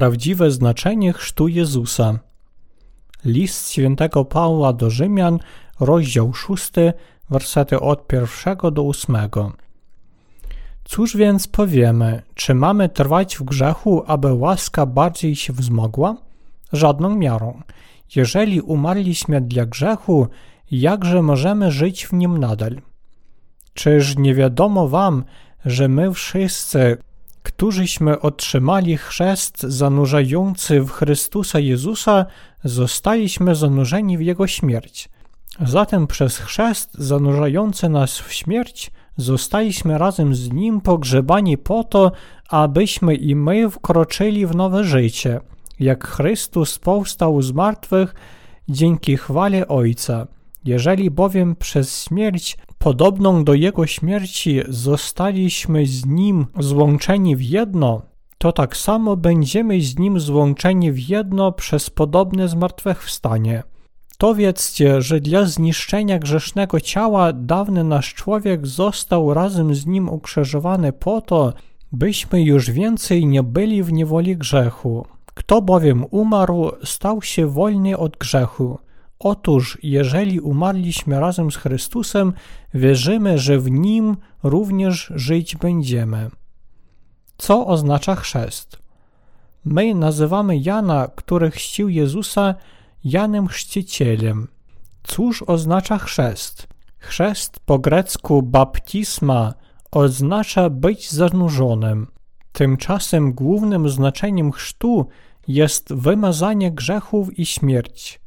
Prawdziwe znaczenie chrztu Jezusa. List świętego Pawła do Rzymian, rozdział 6, wersety od pierwszego do ósmego. Cóż więc powiemy? Czy mamy trwać w grzechu, aby łaska bardziej się wzmogła? Żadną miarą. Jeżeli umarliśmy dla grzechu, jakże możemy żyć w nim nadal? Czyż nie wiadomo wam, że my wszyscy, którzyśmy otrzymali chrzest zanurzający w Chrystusa Jezusa, zostaliśmy zanurzeni w Jego śmierć. Zatem przez chrzest zanurzający nas w śmierć zostaliśmy razem z Nim pogrzebani po to, abyśmy i my wkroczyli w nowe życie, jak Chrystus powstał z martwych dzięki chwale Ojca. Jeżeli bowiem przez śmierć podobną do Jego śmierci zostaliśmy z Nim złączeni w jedno, to tak samo będziemy z Nim złączeni w jedno przez podobne zmartwychwstanie. To wiedzcie, że dla zniszczenia grzesznego ciała dawny nasz człowiek został razem z Nim ukrzyżowany po to, byśmy już więcej nie byli w niewoli grzechu. Kto bowiem umarł, stał się wolny od grzechu. Otóż, jeżeli umarliśmy razem z Chrystusem, wierzymy, że w Nim również żyć będziemy. Co oznacza chrzest? My nazywamy Jana, który chrzcił Jezusa, Janem Chrzcicielem. Cóż oznacza chrzest? Chrzest po grecku baptisma oznacza być zanurzonym. Tymczasem głównym znaczeniem chrztu jest wymazanie grzechów i śmierć.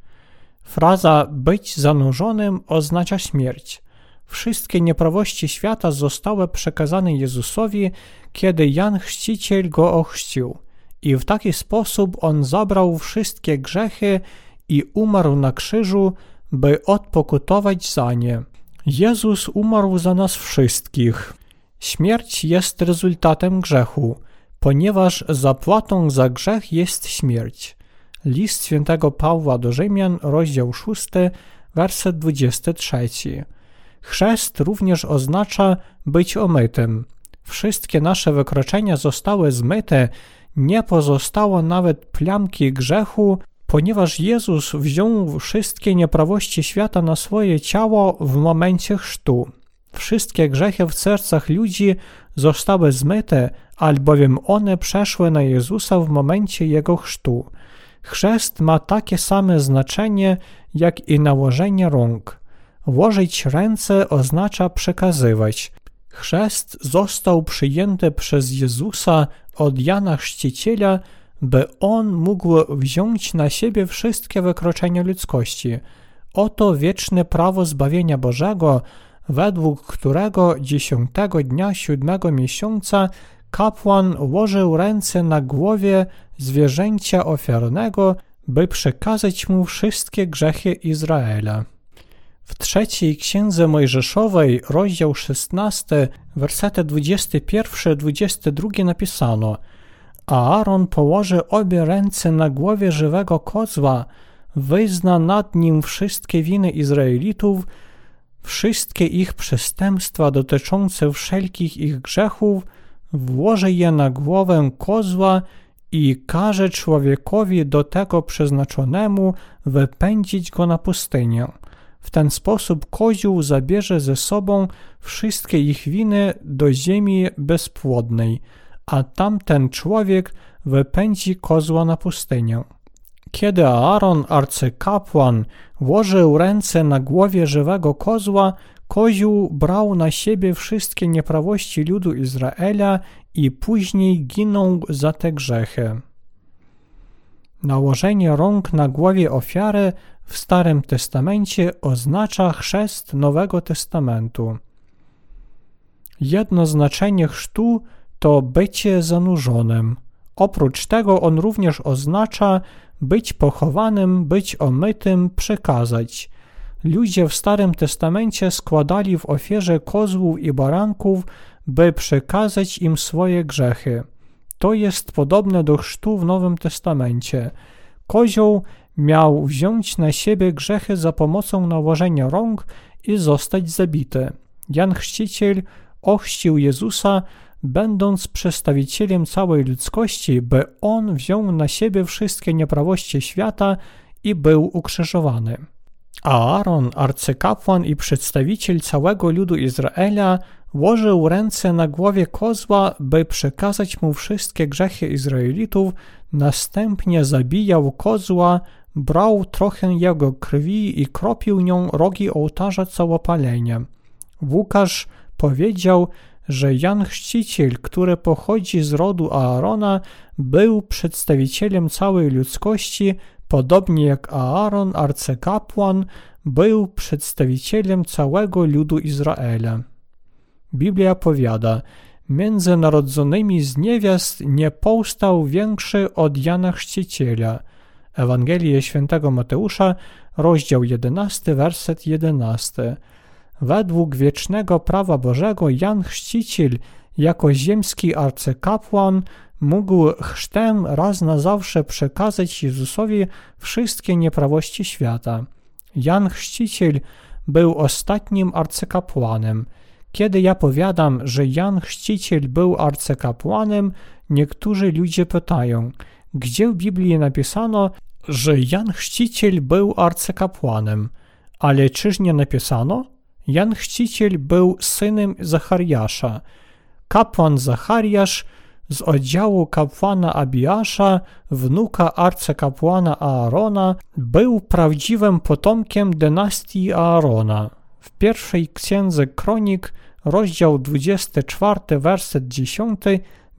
Fraza być zanurzonym oznacza śmierć. Wszystkie nieprawości świata zostały przekazane Jezusowi, kiedy Jan Chrzciciel go ochrzcił. I w taki sposób on zabrał wszystkie grzechy i umarł na krzyżu, by odpokutować za nie. Jezus umarł za nas wszystkich. Śmierć jest rezultatem grzechu, ponieważ zapłatą za grzech jest śmierć. List świętego Pawła do Rzymian, rozdział 6, werset 23. Chrzest również oznacza być omytym. Wszystkie nasze wykroczenia zostały zmyte, nie pozostało nawet plamki grzechu, ponieważ Jezus wziął wszystkie nieprawości świata na swoje ciało w momencie chrztu. Wszystkie grzechy w sercach ludzi zostały zmyte, albowiem one przeszły na Jezusa w momencie Jego chrztu. Chrzest ma takie same znaczenie jak i nałożenie rąk. Włożyć ręce oznacza przekazywać. Chrzest został przyjęty przez Jezusa od Jana Chrzciciela, by on mógł wziąć na siebie wszystkie wykroczenia ludzkości. Oto wieczne prawo zbawienia Bożego, według którego dziesiątego dnia siódmego miesiąca kapłan łożył ręce na głowie zwierzęcia ofiarnego, by przekazać mu wszystkie grzechy Izraela. W trzeciej księdze Mojżeszowej, rozdział 16, wersety 21-22 napisano Aaron położy obie ręce na głowie żywego kozła, wyzna nad nim wszystkie winy Izraelitów, wszystkie ich przestępstwa dotyczące wszelkich ich grzechów, włoży je na głowę kozła i każe człowiekowi do tego przeznaczonemu wypędzić go na pustynię. W ten sposób kozioł zabierze ze sobą wszystkie ich winy do ziemi bezpłodnej, a tamten człowiek wypędzi kozła na pustynię. Kiedy Aaron, arcykapłan, włożył ręce na głowie żywego kozła, kozioł brał na siebie wszystkie nieprawości ludu Izraela i później ginął za te grzechy. Nałożenie rąk na głowie ofiary w Starym Testamencie oznacza chrzest Nowego Testamentu. Jedno znaczenie chrztu to bycie zanurzonym. Oprócz tego on również oznacza być pochowanym, być omytym, przekazać. Ludzie w Starym Testamencie składali w ofierze kozłów i baranków, by przekazać im swoje grzechy. To jest podobne do chrztu w Nowym Testamencie. Kozioł miał wziąć na siebie grzechy za pomocą nałożenia rąk i zostać zabity. Jan Chrzciciel ochrzcił Jezusa, będąc przedstawicielem całej ludzkości, by on wziął na siebie wszystkie nieprawości świata i był ukrzyżowany. Aaron, arcykapłan i przedstawiciel całego ludu Izraela, łożył ręce na głowie kozła, by przekazać mu wszystkie grzechy Izraelitów, następnie zabijał kozła, brał trochę jego krwi i kropił nią rogi ołtarza całopalenia. Łukasz powiedział, że Jan Chrzciciel, który pochodzi z rodu Aarona, był przedstawicielem całej ludzkości, podobnie jak Aaron, arcykapłan, był przedstawicielem całego ludu Izraela. Biblia powiada, między narodzonymi z niewiast nie powstał większy od Jana Chrzciciela. Ewangelie Świętego Mateusza, rozdział 11, werset 11. Według wiecznego prawa Bożego Jan Chrzciciel jako ziemski arcykapłan mógł chrztem raz na zawsze przekazać Jezusowi wszystkie nieprawości świata. Jan Chrzciciel był ostatnim arcykapłanem. Kiedy ja powiadam, że Jan Chrzciciel był arcykapłanem, niektórzy ludzie pytają, gdzie w Biblii napisano, że Jan Chrzciciel był arcykapłanem. Ale czyż nie napisano? Jan Chrzciciel był synem Zachariasza. Kapłan Zachariasz z oddziału kapłana Abiasza, wnuka arcykapłana Aarona, był prawdziwym potomkiem dynastii Aarona. W pierwszej księdze Kronik, rozdział 24, werset 10,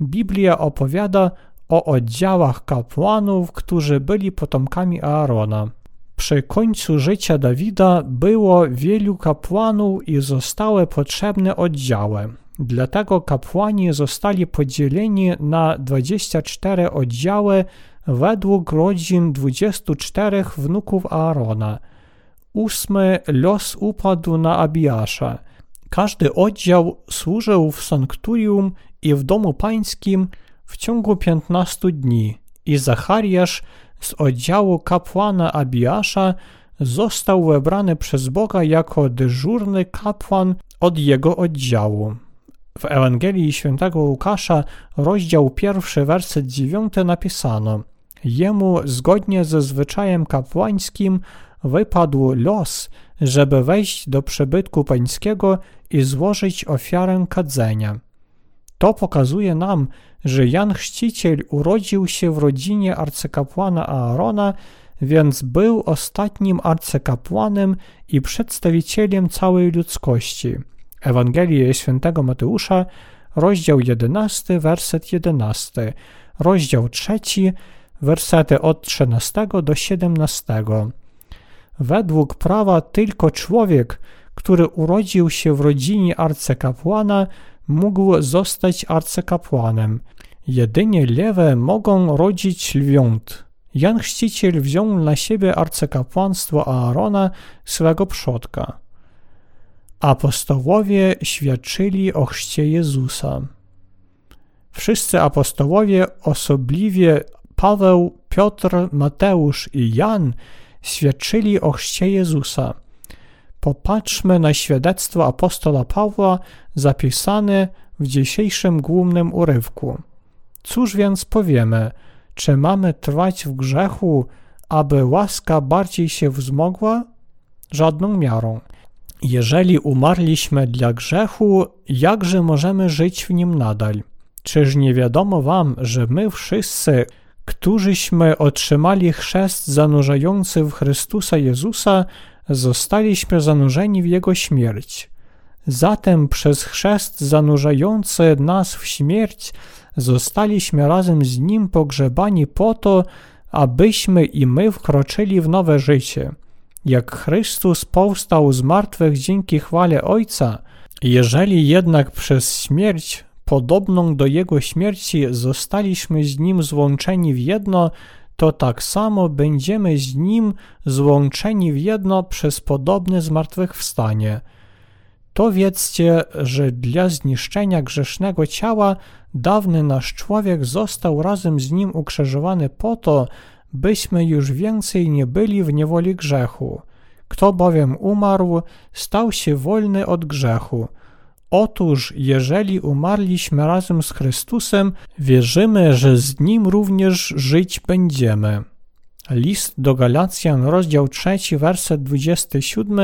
Biblia opowiada o oddziałach kapłanów, którzy byli potomkami Aarona. Przy końcu życia Dawida było wielu kapłanów i zostały potrzebne oddziały. Dlatego kapłani zostali podzieleni na 24 oddziały według rodzin 24 wnuków Aarona. Ósmy los upadł na Abiasza. Każdy oddział służył w sanktuarium i w domu pańskim w ciągu 15 dni i Zachariasz z oddziału kapłana Abiasza został wybrany przez Boga jako dyżurny kapłan od jego oddziału. W Ewangelii Świętego Łukasza, rozdział pierwszy, werset dziewiąty napisano Jemu zgodnie ze zwyczajem kapłańskim wypadł los, żeby wejść do przybytku pańskiego i złożyć ofiarę kadzenia. To pokazuje nam, że Jan Chrzciciel urodził się w rodzinie arcykapłana Aarona, więc był ostatnim arcykapłanem i przedstawicielem całej ludzkości. Ewangelie Świętego Mateusza, rozdział 11, werset 11, rozdział 3, wersety od 13 do 17. Według prawa tylko człowiek, który urodził się w rodzinie arcykapłana, mógł zostać arcykapłanem. Jedynie lewe mogą rodzić lwiąt. Jan Chrzciciel wziął na siebie arcykapłanstwo Aarona, swego przodka. Apostołowie świadczyli o chrzcie Jezusa. Wszyscy apostołowie, osobliwie Paweł, Piotr, Mateusz i Jan, świadczyli o chrzcie Jezusa. Popatrzmy na świadectwo apostola Pawła zapisane w dzisiejszym głównym urywku. Cóż więc powiemy? Czy mamy trwać w grzechu, aby łaska bardziej się wzmogła? Żadną miarą. Jeżeli umarliśmy dla grzechu, jakże możemy żyć w nim nadal? Czyż nie wiadomo wam, że my wszyscy, którzyśmy otrzymali chrzest zanurzający w Chrystusa Jezusa, zostaliśmy zanurzeni w Jego śmierć. Zatem przez chrzest zanurzający nas w śmierć zostaliśmy razem z Nim pogrzebani po to, abyśmy i my wkroczyli w nowe życie. Jak Chrystus powstał z martwych dzięki chwale Ojca, jeżeli jednak przez śmierć podobną do Jego śmierci zostaliśmy z Nim złączeni w jedno, to tak samo będziemy z Nim złączeni w jedno przez podobne zmartwychwstanie. To wiedzcie, że dla zniszczenia grzesznego ciała dawny nasz człowiek został razem z Nim ukrzyżowany po to, byśmy już więcej nie byli w niewoli grzechu. Kto bowiem umarł, stał się wolny od grzechu. Otóż, jeżeli umarliśmy razem z Chrystusem, wierzymy, że z Nim również żyć będziemy. List do Galacjan, rozdział 3, werset 27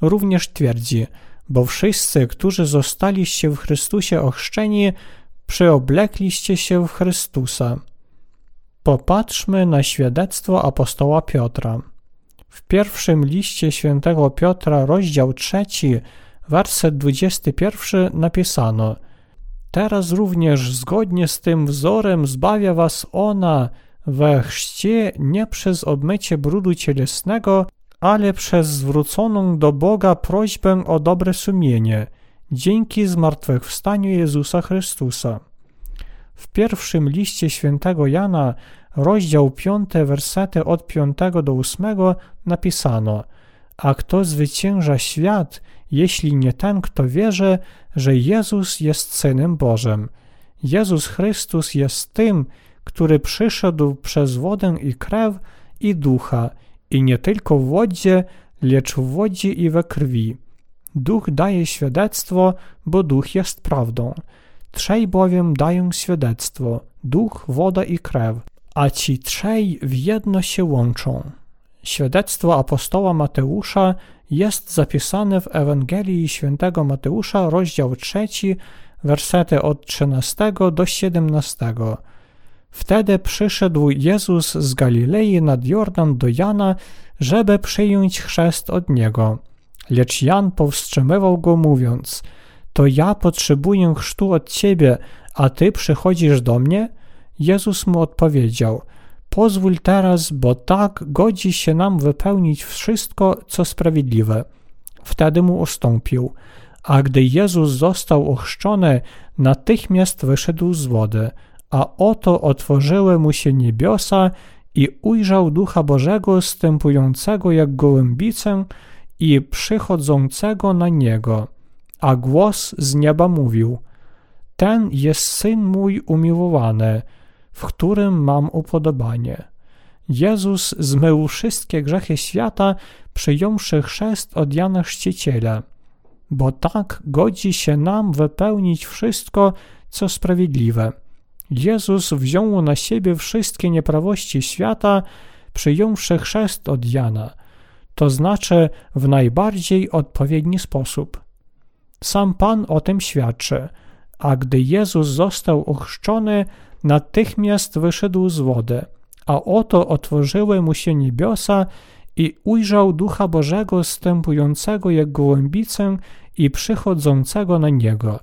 również twierdzi, bo wszyscy, którzy zostaliście w Chrystusie ochrzczeni, przyoblekliście się w Chrystusa. Popatrzmy na świadectwo apostoła Piotra. W pierwszym liście świętego Piotra, rozdział 3, werset 21 napisano Teraz również zgodnie z tym wzorem zbawia was ona we chrzcie nie przez obmycie brudu cielesnego, ale przez zwróconą do Boga prośbę o dobre sumienie, dzięki zmartwychwstaniu Jezusa Chrystusa. W pierwszym liście świętego Jana, rozdział 5, wersety od 5 do 8 napisano A kto zwycięża świat, jeśli nie ten, kto wierzy, że Jezus jest Synem Bożym. Jezus Chrystus jest tym, który przyszedł przez wodę i krew i ducha, i nie tylko w wodzie, lecz w wodzie i we krwi. Duch daje świadectwo, bo duch jest prawdą. Trzej bowiem dają świadectwo: duch, woda i krew, a ci trzej w jedno się łączą. Świadectwo apostoła Mateusza jest zapisane w Ewangelii świętego Mateusza, rozdział 3, wersety od 13 do 17. Wtedy przyszedł Jezus z Galilei nad Jordan do Jana, żeby przyjąć chrzest od niego. Lecz Jan powstrzymywał go, mówiąc: To ja potrzebuję chrztu od ciebie, a ty przychodzisz do mnie? Jezus mu odpowiedział: Pozwól teraz, bo tak godzi się nam wypełnić wszystko, co sprawiedliwe. Wtedy mu ustąpił. A gdy Jezus został ochrzczony, natychmiast wyszedł z wody a oto otworzyły mu się niebiosa i ujrzał Ducha Bożego stępującego jak gołębicę i przychodzącego na niego. A głos z nieba mówił: Ten jest syn mój umiłowany, w którym mam upodobanie. Jezus zmył wszystkie grzechy świata, przyjąwszy chrzest od Jana Chrzciciela, bo tak godzi się nam wypełnić wszystko, co sprawiedliwe. Jezus wziął na siebie wszystkie nieprawości świata, przyjąwszy chrzest od Jana, to znaczy w najbardziej odpowiedni sposób. Sam Pan o tym świadczy, a gdy Jezus został ochrzczony, natychmiast wyszedł z wody, a oto otworzyły mu się niebiosa i ujrzał Ducha Bożego stępującego jak gołębicę i przychodzącego na niego,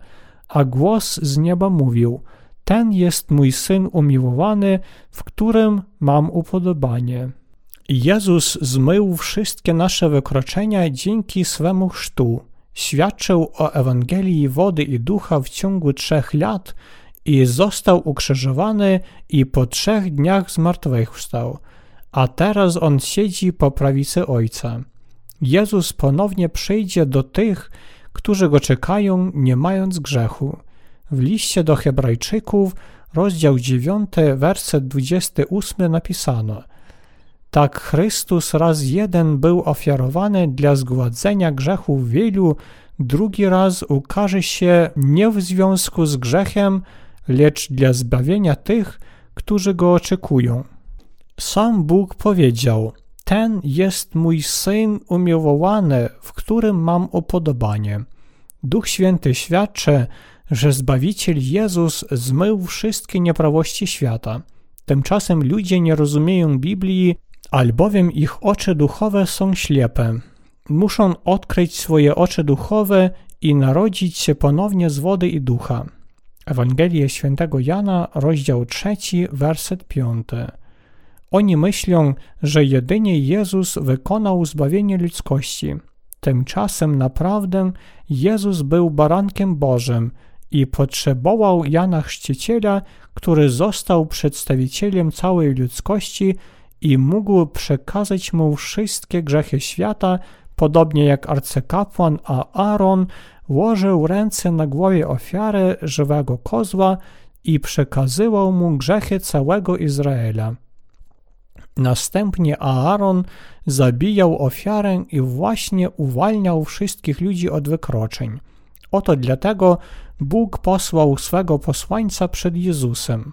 a głos z nieba mówił – ten jest mój syn umiłowany, w którym mam upodobanie. Jezus zmył wszystkie nasze wykroczenia dzięki swemu chrztu. Świadczył o Ewangelii wody i ducha w ciągu trzech lat i został ukrzyżowany i po trzech dniach zmartwychwstał. A teraz on siedzi po prawicy Ojca. Jezus ponownie przyjdzie do tych, którzy go czekają, nie mając grzechu. W liście do Hebrajczyków, rozdział 9, werset 28 napisano: Tak Chrystus raz jeden był ofiarowany dla zgładzenia grzechów wielu, drugi raz ukaże się nie w związku z grzechem, lecz dla zbawienia tych, którzy go oczekują. Sam Bóg powiedział: Ten jest mój syn umiłowany, w którym mam upodobanie. Duch Święty świadczy, że Zbawiciel Jezus zmył wszystkie nieprawości świata. Tymczasem ludzie nie rozumieją Biblii, albowiem ich oczy duchowe są ślepe. Muszą odkryć swoje oczy duchowe i narodzić się ponownie z wody i ducha. Ewangelia świętego Jana, rozdział 3, werset 5. Oni myślą, że jedynie Jezus wykonał zbawienie ludzkości. Tymczasem naprawdę Jezus był barankiem Bożym, i potrzebował Jana Chrzciciela, który został przedstawicielem całej ludzkości i mógł przekazać mu wszystkie grzechy świata, podobnie jak arcykapłan Aaron łożył ręce na głowie ofiary żywego kozła i przekazywał mu grzechy całego Izraela. Następnie Aaron zabijał ofiarę i właśnie uwalniał wszystkich ludzi od wykroczeń. Oto dlatego Bóg posłał swego posłańca przed Jezusem.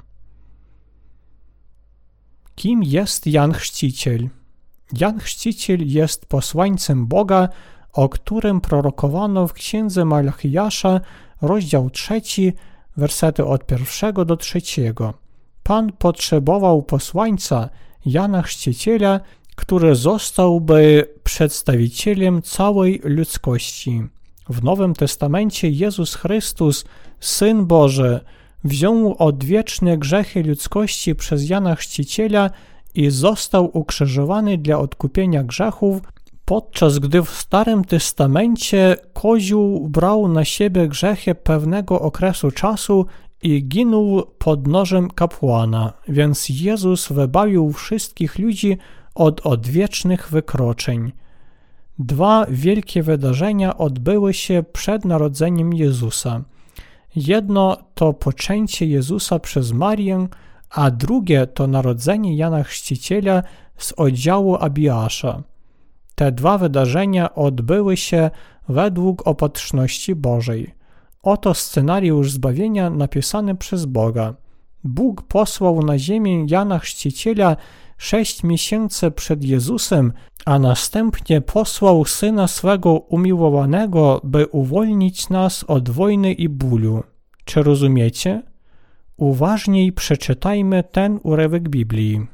Kim jest Jan Chrzciciel? Jan Chrzciciel jest posłańcem Boga, o którym prorokowano w księdze Malachiasza, rozdział trzeci, wersety od pierwszego do trzeciego. Pan potrzebował posłańca Jana Chrzciciela, który zostałby przedstawicielem całej ludzkości. W Nowym Testamencie Jezus Chrystus, Syn Boży, wziął odwieczne grzechy ludzkości przez Jana Chrzciciela i został ukrzyżowany dla odkupienia grzechów, podczas gdy w Starym Testamencie Koziół brał na siebie grzechy pewnego okresu czasu i ginął pod nożem kapłana, więc Jezus wybawił wszystkich ludzi od odwiecznych wykroczeń. Dwa wielkie wydarzenia odbyły się przed narodzeniem Jezusa. Jedno to poczęcie Jezusa przez Marię, a drugie to narodzenie Jana Chrzciciela z oddziału Abiasza. Te dwa wydarzenia odbyły się według opatrzności Bożej. Oto scenariusz zbawienia napisany przez Boga. Bóg posłał na ziemię Jana Chrzciciela sześć miesięcy przed Jezusem, a następnie posłał Syna swego umiłowanego, by uwolnić nas od wojny i bólu. Czy rozumiecie? Uważniej przeczytajmy ten urywek Biblii.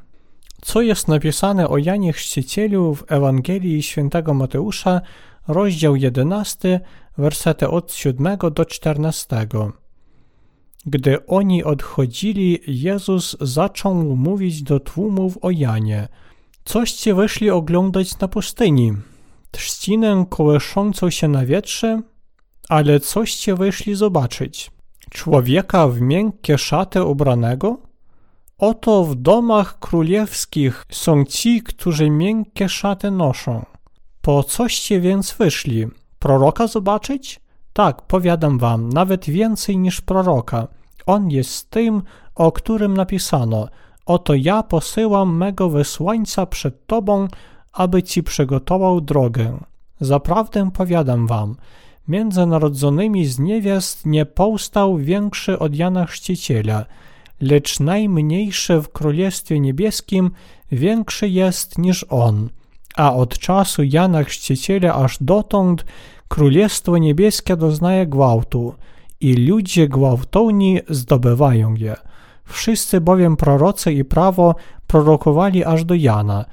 Co jest napisane o Janie Chrzcicielu w Ewangelii Świętego Mateusza, rozdział 11, wersety od 7 do 14. Gdy oni odchodzili, Jezus zaczął mówić do tłumów o Janie. Coście wyszli oglądać na pustyni? Trzcinę kołyszącą się na wietrze? Ale coście wyszli zobaczyć? Człowieka w miękkie szaty ubranego? Oto w domach królewskich są ci, którzy miękkie szaty noszą. Po coście więc wyszli? Proroka zobaczyć? Tak, powiadam wam, nawet więcej niż proroka. On jest tym, o którym napisano: Oto ja posyłam mego wysłańca przed tobą, aby ci przygotował drogę. Zaprawdę powiadam wam, między narodzonymi z niewiast nie powstał większy od Jana Chrzciciela, lecz najmniejszy w Królestwie Niebieskim większy jest niż on. A od czasu Jana Chrzciciela aż dotąd Królestwo Niebieskie doznaje gwałtu i ludzie gwałtowni zdobywają je. Wszyscy bowiem prorocy i prawo prorokowali aż do Jana,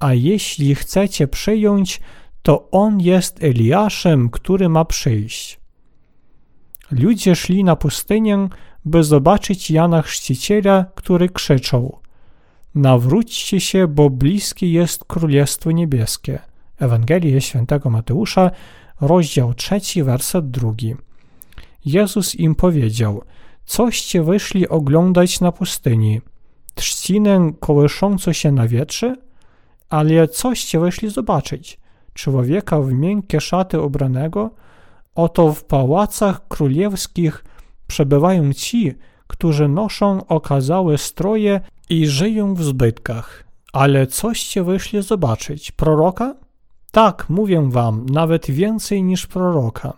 a jeśli chcecie przyjąć, to on jest Eliaszem, który ma przyjść. Ludzie szli na pustynię, by zobaczyć Jana Chrzciciela, który krzyczał Nawróćcie się, bo bliskie jest Królestwo Niebieskie. Ewangelia Świętego Mateusza, rozdział 3, werset 2. Jezus im powiedział, coście wyszli oglądać na pustyni? Trzcinę kołyszącą się na wietrze? Ale coście wyszli zobaczyć? Człowieka w miękkie szaty ubranego? Oto w pałacach królewskich przebywają ci, którzy noszą okazałe stroje i żyją w zbytkach. Ale coście wyszli zobaczyć? Proroka? Tak, mówię wam, nawet więcej niż proroka.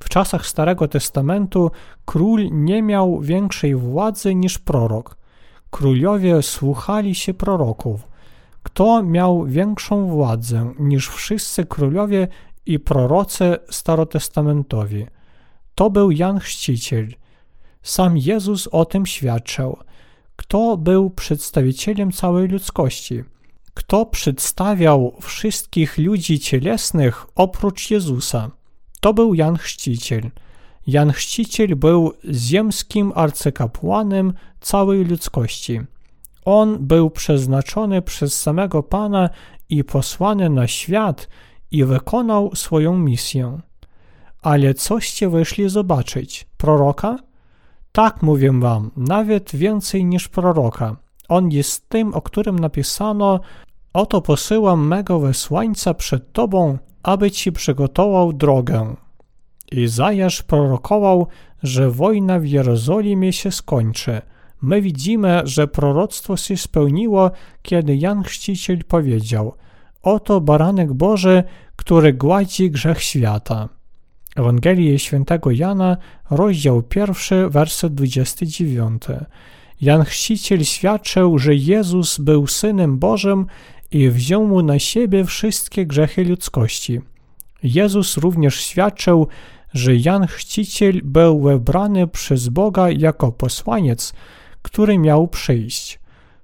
W czasach Starego Testamentu król nie miał większej władzy niż prorok. Królowie słuchali się proroków. Kto miał większą władzę niż wszyscy królowie i prorocy starotestamentowi? To był Jan Chrzciciel. Sam Jezus o tym świadczył. Kto był przedstawicielem całej ludzkości? Kto przedstawiał wszystkich ludzi cielesnych oprócz Jezusa? To był Jan Chrzciciel. Jan Chrzciciel był ziemskim arcykapłanem całej ludzkości. On był przeznaczony przez samego Pana i posłany na świat i wykonał swoją misję. Ale coście wyszli zobaczyć? Proroka? Tak mówię wam, nawet więcej niż proroka. On jest tym, o którym napisano: Oto posyłam mego wysłańca przed tobą, aby ci przygotował drogę. Izajasz prorokował, że wojna w Jerozolimie się skończy. My widzimy, że proroctwo się spełniło, kiedy Jan Chrzciciel powiedział: Oto baranek Boży, który gładzi grzech świata. Ewangelii Świętego Jana, rozdział pierwszy, werset 29. Jan Chrzciciel świadczył, że Jezus był Synem Bożym i wziął mu na siebie wszystkie grzechy ludzkości. Jezus również świadczył, że Jan Chrzciciel był wybrany przez Boga jako posłaniec, który miał przyjść.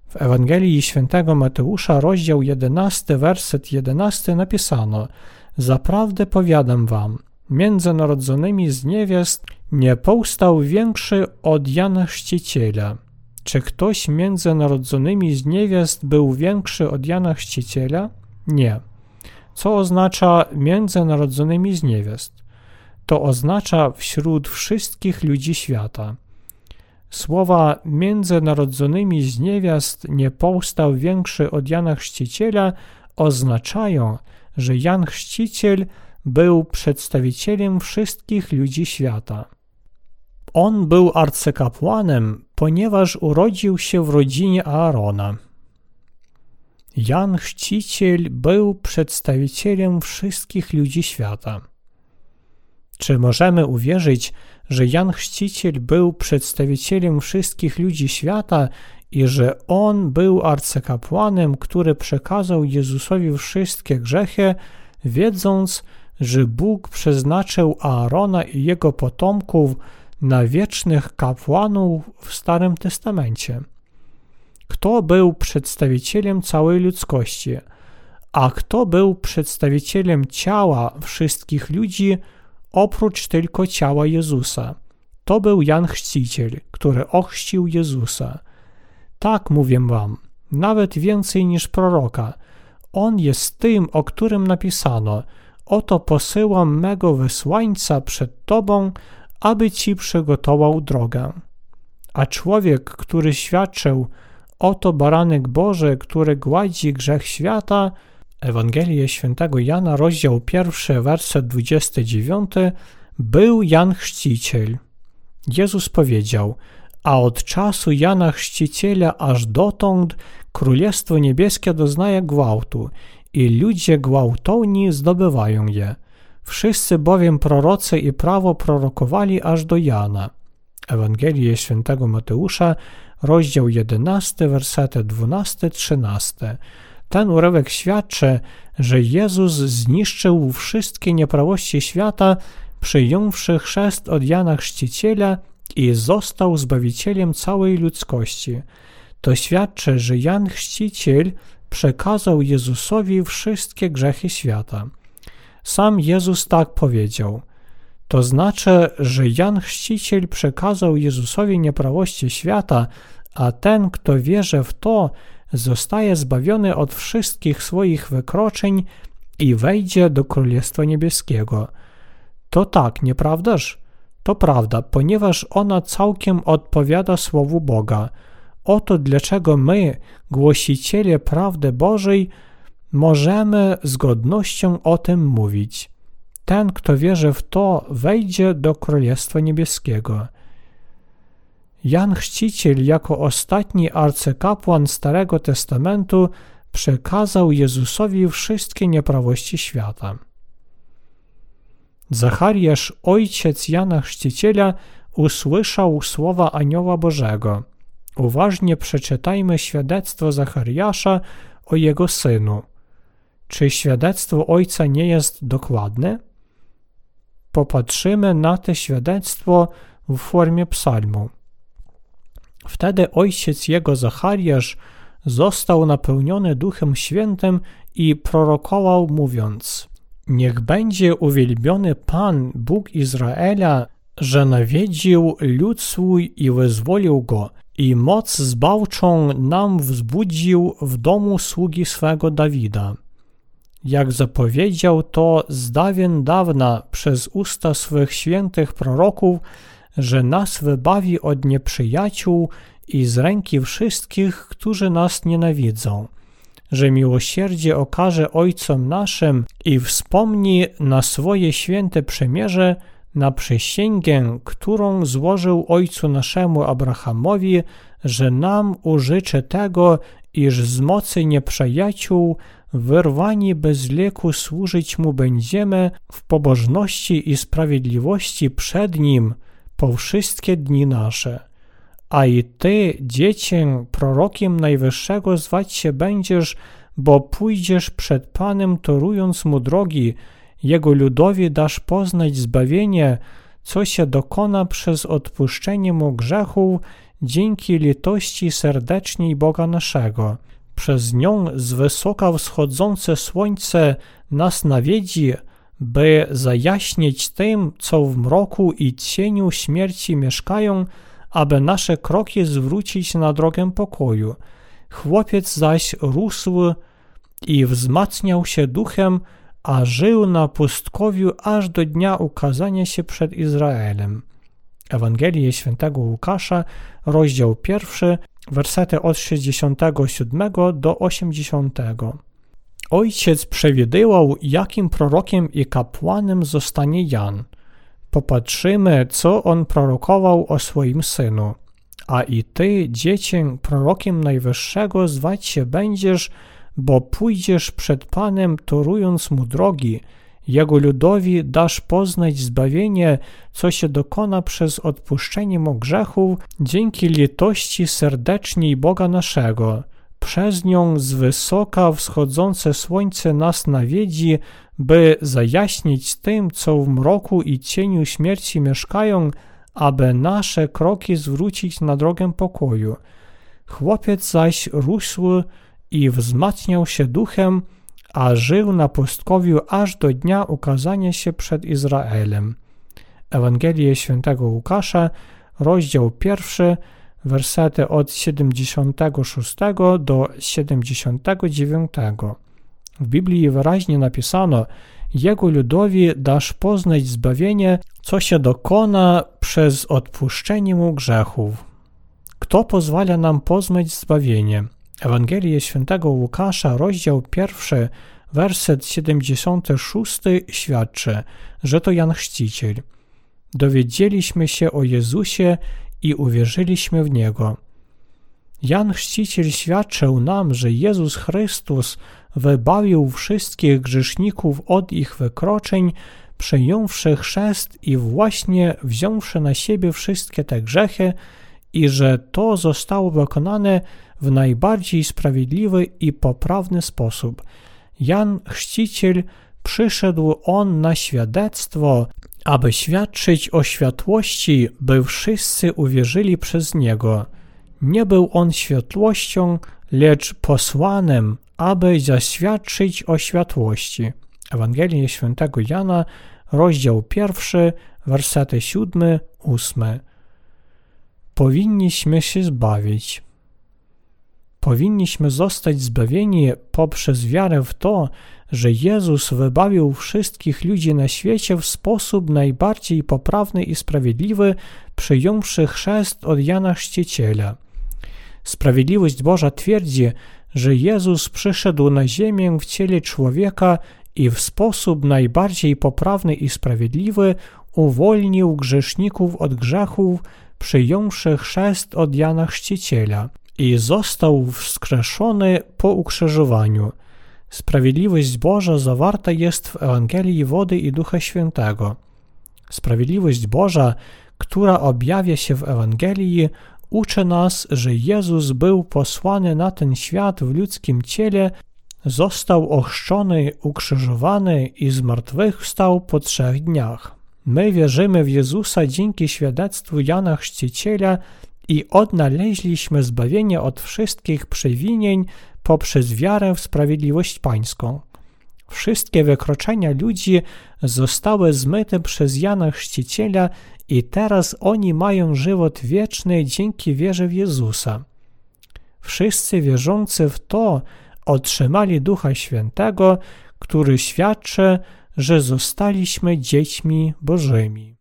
W Ewangelii Świętego Mateusza, rozdział 11, werset 11 napisano Zaprawdę powiadam wam, między narodzonymi z niewiast nie powstał większy od Jana Chrzciciela. Czy ktoś między narodzonymi z niewiast był większy od Jana Chrzciciela? Nie. Co oznacza między narodzonymi z niewiast? To oznacza wśród wszystkich ludzi świata. Słowa między narodzonymi z niewiast nie powstał większy od Jana Chrzciciela oznaczają, że Jan Chrzciciel był przedstawicielem wszystkich ludzi świata. On był arcykapłanem, ponieważ urodził się w rodzinie Aarona. Jan Chrzciciel był przedstawicielem wszystkich ludzi świata. Czy możemy uwierzyć, że Jan Chrzciciel był przedstawicielem wszystkich ludzi świata i że on był arcykapłanem, który przekazał Jezusowi wszystkie grzechy, wiedząc, że Bóg przeznaczył Aarona i jego potomków na wiecznych kapłanów w Starym Testamencie. Kto był przedstawicielem całej ludzkości, a kto był przedstawicielem ciała wszystkich ludzi, oprócz tylko ciała Jezusa? To był Jan Chrzciciel, który ochrzcił Jezusa. Tak mówię wam, nawet więcej niż proroka. On jest tym, o którym napisano: Oto posyłam mego wysłańca przed tobą, aby ci przygotował drogę. A człowiek, który świadczył, oto baranek Boży, który gładzi grzech świata, Ewangelię świętego Jana, rozdział pierwszy, werset 29, był Jan Chrzciciel. Jezus powiedział, a od czasu Jana Chrzciciela aż dotąd Królestwo Niebieskie doznaje gwałtu i ludzie gwałtowni zdobywają je. Wszyscy bowiem prorocy i prawo prorokowali aż do Jana. Ewangelie świętego Mateusza, rozdział 11, wersety 12-13. Ten urywek świadczy, że Jezus zniszczył wszystkie nieprawości świata, przyjąwszy chrzest od Jana Chrzciciela i został Zbawicielem całej ludzkości. To świadczy, że Jan Chrzciciel przekazał Jezusowi wszystkie grzechy świata. Sam Jezus tak powiedział. To znaczy, że Jan Chrzciciel przekazał Jezusowi nieprawości świata, a ten, kto wierzy w to, zostaje zbawiony od wszystkich swoich wykroczeń i wejdzie do Królestwa Niebieskiego. To tak, nieprawdaż? To prawda, ponieważ ona całkiem odpowiada Słowu Boga. Oto dlaczego my, głosiciele prawdy Bożej, możemy z godnością o tym mówić. Ten, kto wierzy w to, wejdzie do Królestwa Niebieskiego. Jan Chrzciciel jako ostatni arcykapłan Starego Testamentu przekazał Jezusowi wszystkie nieprawości świata. Zachariasz, ojciec Jana Chrzciciela, usłyszał słowa Anioła Bożego. Uważnie przeczytajmy świadectwo Zachariasza o jego synu. Czy świadectwo ojca nie jest dokładne? Popatrzymy na to świadectwo w formie psalmu. Wtedy ojciec jego Zachariasz został napełniony Duchem Świętym i prorokował, mówiąc: Niech będzie uwielbiony Pan, Bóg Izraela, że nawiedził lud swój i wyzwolił go, i moc zbawczą nam wzbudził w domu sługi swego Dawida. Jak zapowiedział to z dawien dawna przez usta swych świętych proroków, że nas wybawi od nieprzyjaciół i z ręki wszystkich, którzy nas nienawidzą, że miłosierdzie okaże Ojcom naszym i wspomni na swoje święte przemierze, na przysięgę, którą złożył Ojcu naszemu Abrahamowi, że nam użyczy tego iż z mocy nieprzyjaciół wyrwani bez leku służyć Mu będziemy w pobożności i sprawiedliwości przed Nim po wszystkie dni nasze. A i Ty, dziecię, prorokiem Najwyższego zwać się będziesz, bo pójdziesz przed Panem, torując Mu drogi, Jego ludowi dasz poznać zbawienie, co się dokona przez odpuszczenie Mu grzechów dzięki litości serdecznej Boga naszego przez nią z wysoka wschodzące słońce nas nawiedzi, by zajaśnić tym, co w mroku i cieniu śmierci mieszkają, aby nasze kroki zwrócić na drogę pokoju. Chłopiec zaś rósł i wzmacniał się duchem, a żył na pustkowiu aż do dnia ukazania się przed Izraelem. Ewangelie świętego Łukasza, rozdział pierwszy, wersety od 67 do 80. Ojciec przewidywał, jakim prorokiem i kapłanem zostanie Jan. Popatrzymy, co on prorokował o swoim synu. A i ty, dziecię, prorokiem Najwyższego zwać się będziesz, bo pójdziesz przed Panem, torując mu drogi – jego ludowi dasz poznać zbawienie, co się dokona przez odpuszczenie mu grzechów dzięki litości serdecznej Boga naszego. Przez nią z wysoka wschodzące słońce nas nawiedzi, by zajaśnić tym, co w mroku i cieniu śmierci mieszkają, aby nasze kroki zwrócić na drogę pokoju. Chłopiec zaś rósł i wzmacniał się duchem, a żył na pustkowiu aż do dnia ukazania się przed Izraelem. Ewangelie świętego Łukasza, rozdział pierwszy, wersety od 76 do 79. W Biblii wyraźnie napisano, Jego ludowi dasz poznać zbawienie, co się dokona przez odpuszczenie mu grzechów. Kto pozwala nam poznać zbawienie? Ewangelie świętego Łukasza, rozdział pierwszy, werset 76 świadczy, że to Jan Chrzciciel. Dowiedzieliśmy się o Jezusie i uwierzyliśmy w Niego. Jan Chrzciciel świadczył nam, że Jezus Chrystus wybawił wszystkich grzeszników od ich wykroczeń, przyjąwszy chrzest i właśnie wziąwszy na siebie wszystkie te grzechy i że to zostało wykonane w najbardziej sprawiedliwy i poprawny sposób. Jan Chrzciciel przyszedł on na świadectwo, aby świadczyć o światłości, by wszyscy uwierzyli przez niego. Nie był on światłością, lecz posłanem, aby zaświadczyć o światłości. Ewangelia Świętego Jana, rozdział pierwszy, wersety siódmy, ósmy. Powinniśmy się zbawić powinniśmy zostać zbawieni poprzez wiarę w to, że Jezus wybawił wszystkich ludzi na świecie w sposób najbardziej poprawny i sprawiedliwy, przyjąwszy chrzest od Jana Chrzciciela. Sprawiedliwość Boża twierdzi, że Jezus przyszedł na ziemię w ciele człowieka i w sposób najbardziej poprawny i sprawiedliwy uwolnił grzeszników od grzechów, przyjąwszy chrzest od Jana Chrzciciela i został wskrzeszony po ukrzyżowaniu. Sprawiedliwość Boża zawarta jest w Ewangelii wody i Ducha Świętego. Sprawiedliwość Boża, która objawia się w Ewangelii, uczy nas, że Jezus był posłany na ten świat w ludzkim ciele, został ochrzczony, ukrzyżowany i zmartwychwstał po trzech dniach. My wierzymy w Jezusa dzięki świadectwu Jana Chrzciciela i odnaleźliśmy zbawienie od wszystkich przewinień poprzez wiarę w sprawiedliwość pańską. Wszystkie wykroczenia ludzi zostały zmyte przez Jana Chrzciciela i teraz oni mają żywot wieczny dzięki wierze w Jezusa. Wszyscy wierzący w to otrzymali Ducha Świętego, który świadczy, że zostaliśmy dziećmi Bożymi.